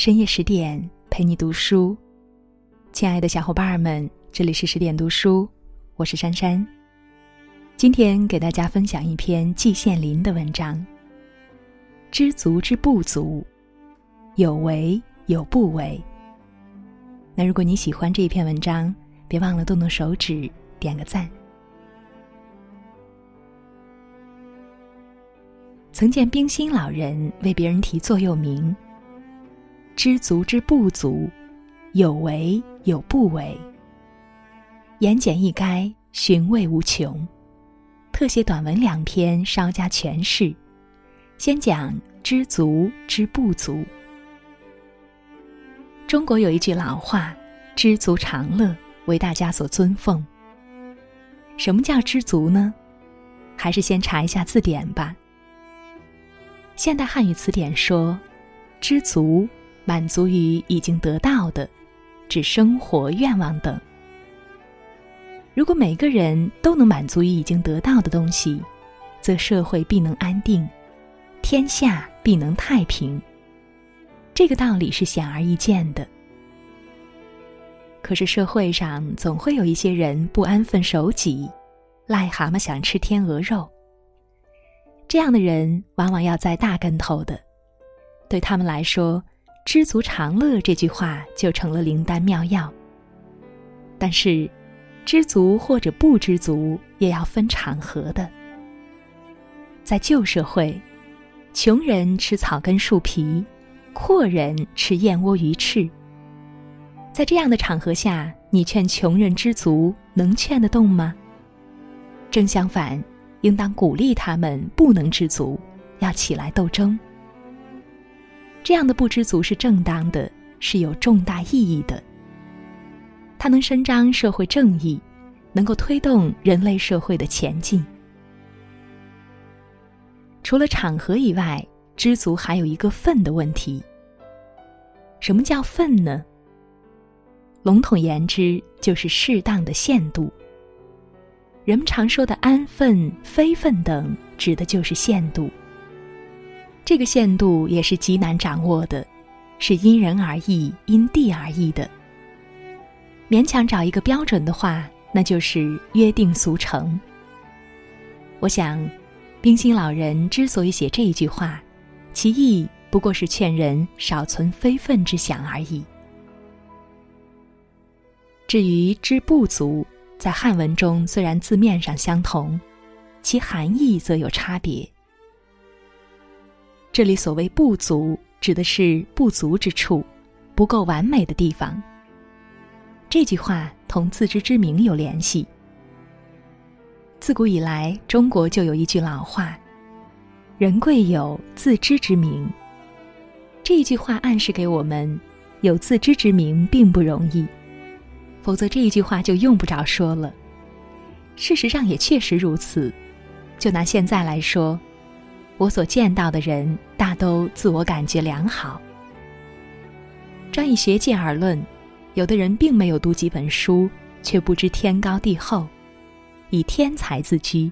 深夜十点陪你读书，亲爱的小伙伴们，这里是十点读书，我是珊珊。今天给大家分享一篇季羡林的文章。知足之不足，有为有不为。那如果你喜欢这一篇文章，别忘了动动手指点个赞。曾见冰心老人为别人题座右铭：“知足之不足，有为有不为。”言简意赅，寻味无穷。特写短文两篇，稍加诠释。先讲知足之不足。中国有一句老话：“知足常乐”，为大家所尊奉。什么叫知足呢？还是先查一下字典吧。现代汉语词典说：“知足，满足于已经得到的，指生活愿望等。如果每个人都能满足于已经得到的东西，则社会必能安定。”天下必能太平，这个道理是显而易见的。可是社会上总会有一些人不安分守己，癞蛤蟆想吃天鹅肉。这样的人往往要栽大跟头的。对他们来说，“知足常乐”这句话就成了灵丹妙药。但是，知足或者不知足，也要分场合的。在旧社会。穷人吃草根树皮，阔人吃燕窝鱼翅。在这样的场合下，你劝穷人知足，能劝得动吗？正相反，应当鼓励他们不能知足，要起来斗争。这样的不知足是正当的，是有重大意义的。它能伸张社会正义，能够推动人类社会的前进。除了场合以外，知足还有一个分的问题。什么叫分呢？笼统言之，就是适当的限度。人们常说的安分、非分等，指的就是限度。这个限度也是极难掌握的，是因人而异、因地而异的。勉强找一个标准的话，那就是约定俗成。我想。冰心老人之所以写这一句话，其意不过是劝人少存非分之想而已。至于“知不足”，在汉文中虽然字面上相同，其含义则有差别。这里所谓“不足”，指的是不足之处，不够完美的地方。这句话同自知之明有联系。自古以来，中国就有一句老话：“人贵有自知之明。”这一句话暗示给我们，有自知之明并不容易，否则这一句话就用不着说了。事实上也确实如此。就拿现在来说，我所见到的人大都自我感觉良好。专以学界而论，有的人并没有读几本书，却不知天高地厚。以天才自居，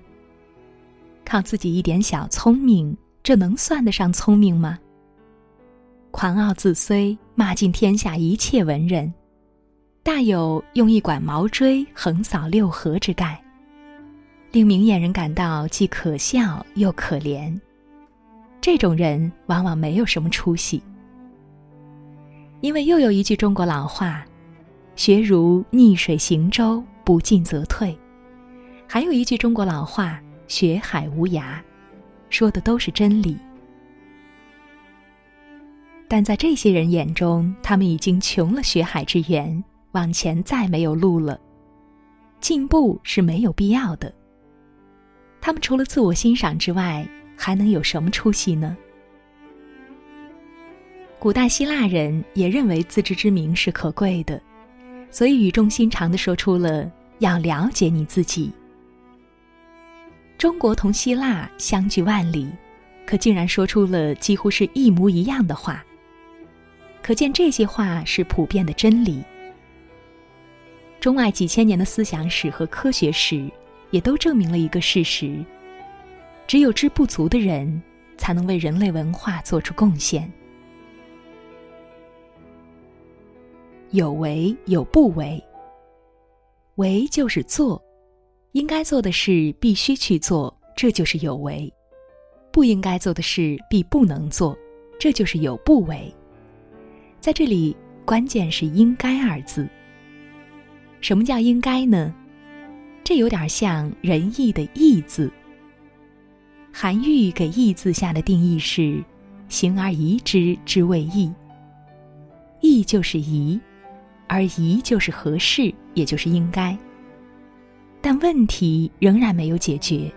靠自己一点小聪明，这能算得上聪明吗？狂傲自虽，骂尽天下一切文人，大有用一管毛锥横扫六合之概，令明眼人感到既可笑又可怜。这种人往往没有什么出息，因为又有一句中国老话：“学如逆水行舟，不进则退。”还有一句中国老话“学海无涯”，说的都是真理。但在这些人眼中，他们已经穷了学海之源，往前再没有路了。进步是没有必要的。他们除了自我欣赏之外，还能有什么出息呢？古代希腊人也认为自知之明是可贵的，所以语重心长的说出了要了解你自己。中国同希腊相距万里，可竟然说出了几乎是一模一样的话。可见这些话是普遍的真理。中外几千年的思想史和科学史，也都证明了一个事实：只有知不足的人，才能为人类文化做出贡献。有为有不为。为就是做，应该做的事必须去做，这就是有为；不应该做的事必不能做，这就是有不为。在这里，关键是“应该”二字。什么叫应该呢？这有点像仁义的“义”字。韩愈给“义”字下的定义是：“行而宜之，之谓义。”义就是宜，而宜就是合适，也就是应该。但问题仍然没有解决。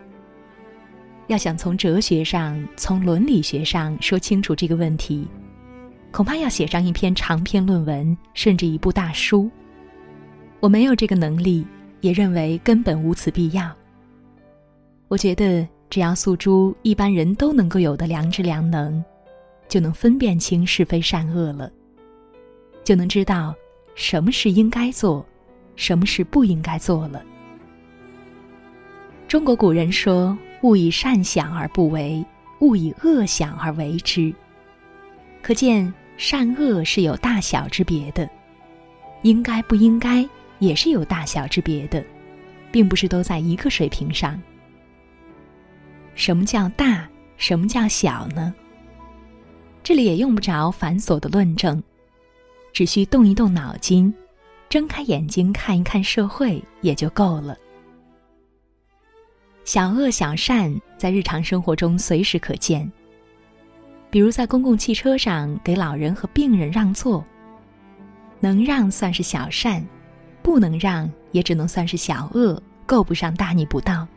要想从哲学上、从伦理学上说清楚这个问题，恐怕要写上一篇长篇论文，甚至一部大书。我没有这个能力，也认为根本无此必要。我觉得，只要诉诸一般人都能够有的良知良能，就能分辨清是非善恶了，就能知道什么是应该做，什么是不应该做了。中国古人说：“勿以善小而不为，勿以恶小而为之。”可见善恶是有大小之别的，应该不应该。也是有大小之别的，并不是都在一个水平上。什么叫大？什么叫小呢？这里也用不着繁琐的论证，只需动一动脑筋，睁开眼睛看一看社会也就够了。小恶小善在日常生活中随时可见，比如在公共汽车上给老人和病人让座，能让算是小善。不能让，也只能算是小恶，够不上大逆不道。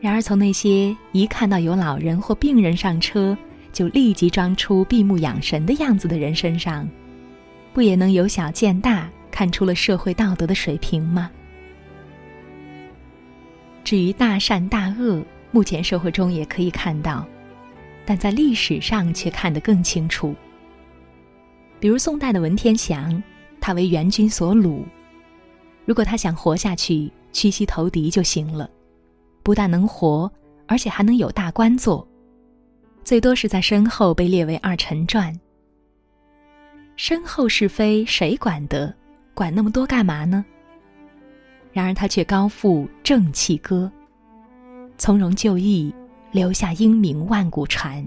然而，从那些一看到有老人或病人上车就立即装出闭目养神的样子的人身上，不也能由小见大，看出了社会道德的水平吗？至于大善大恶，目前社会中也可以看到，但在历史上却看得更清楚。比如宋代的文天祥，他为元军所虏。如果他想活下去，屈膝投敌就行了，不但能活，而且还能有大官做，最多是在身后被列为二臣传。身后是非谁管得？管那么多干嘛呢？然而他却高赋正气歌，从容就义，留下英名万古传，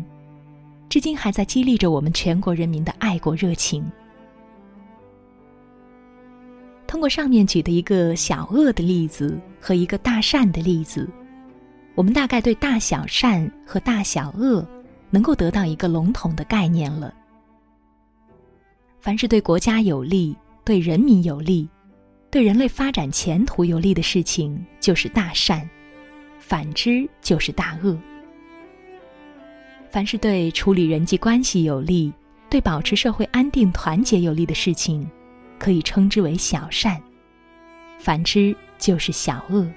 至今还在激励着我们全国人民的爱国热情。通过上面举的一个小恶的例子和一个大善的例子，我们大概对大小善和大小恶能够得到一个笼统的概念了。凡是对国家有利、对人民有利、对人类发展前途有利的事情，就是大善；反之就是大恶。凡是对处理人际关系有利、对保持社会安定团结有利的事情，可以称之为小善，反之就是小恶。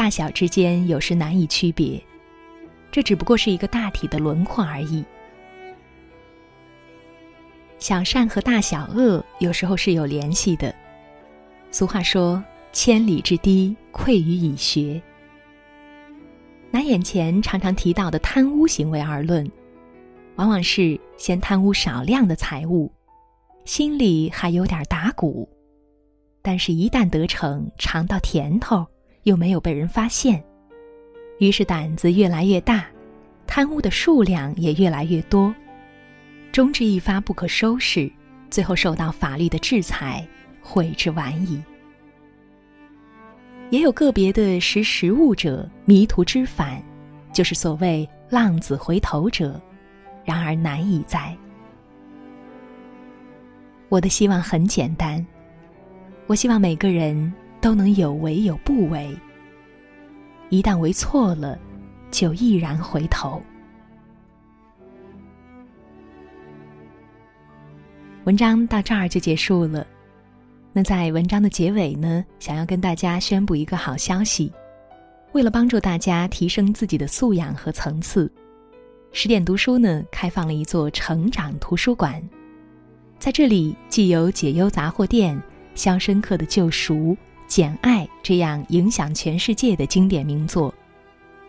大小之间有时难以区别，这只不过是一个大体的轮廓而已。小善和大小恶有时候是有联系的。俗话说：“千里之堤，溃于蚁穴。”拿眼前常常提到的贪污行为而论，往往是先贪污少量的财物。心里还有点打鼓，但是，一旦得逞，尝到甜头，又没有被人发现，于是胆子越来越大，贪污的数量也越来越多，终至一发不可收拾，最后受到法律的制裁，悔之晚矣。也有个别的识时务者迷途知返，就是所谓浪子回头者，然而难以在。我的希望很简单，我希望每个人都能有为有不为。一旦为错了，就毅然回头。文章到这儿就结束了。那在文章的结尾呢，想要跟大家宣布一个好消息：为了帮助大家提升自己的素养和层次，十点读书呢开放了一座成长图书馆。在这里，既有解忧杂货店、《肖申克的救赎》、《简爱》这样影响全世界的经典名作，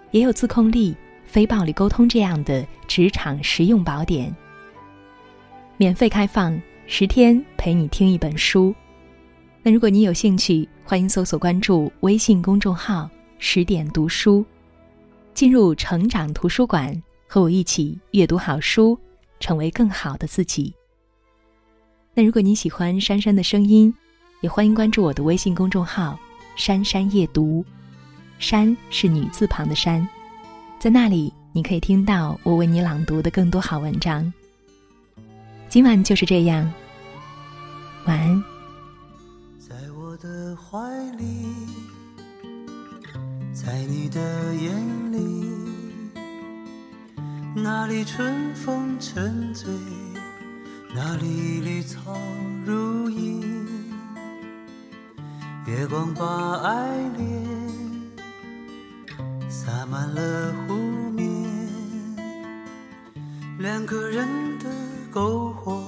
也有自控力、非暴力沟通这样的职场实用宝典。免费开放，十天陪你听一本书。那如果你有兴趣，欢迎搜索关注微信公众号“十点读书”，进入成长图书馆，和我一起阅读好书，成为更好的自己。那如果你喜欢珊珊的声音，也欢迎关注我的微信公众号“珊珊夜读”，珊是女字旁的珊，在那里你可以听到我为你朗读的更多好文章。今晚就是这样，晚安。在我的怀里，在你的眼里，那里春风沉醉，那里绿草如茵，月光把爱恋洒满了湖面，两个人的篝火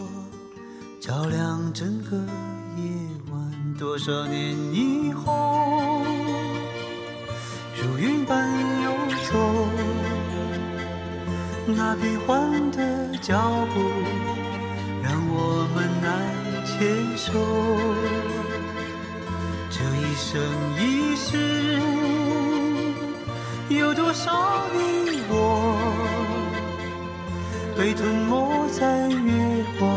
照亮整个夜晚。多少年以后，如云般游走，那变幻的脚步让我们难牵手。这一生一世，有多少你我被吞没在月光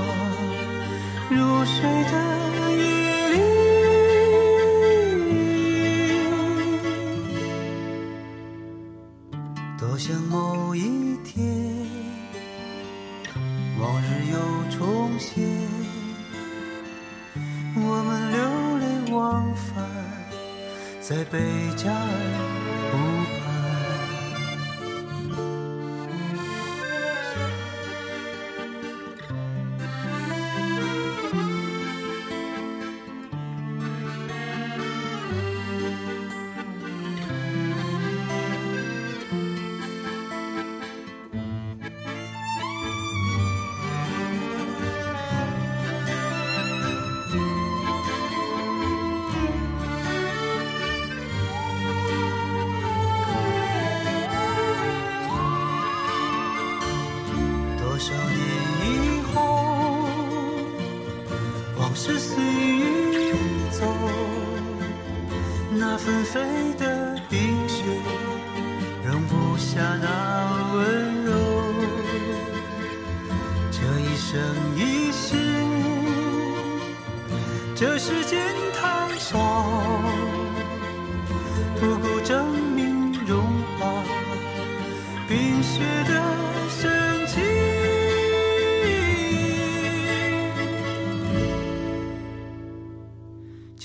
如水的夜里？多想某一天，往日又重现，我们留在贝加尔纷飞的冰雪容不下那温柔。这一生一世，这世间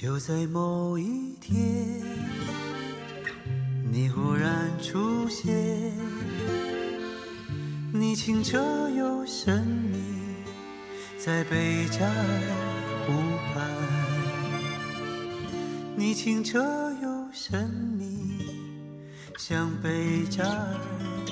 就在某一天，你忽然出现，你清澈又神秘，在贝加尔湖畔。你清澈又神秘，像贝加尔。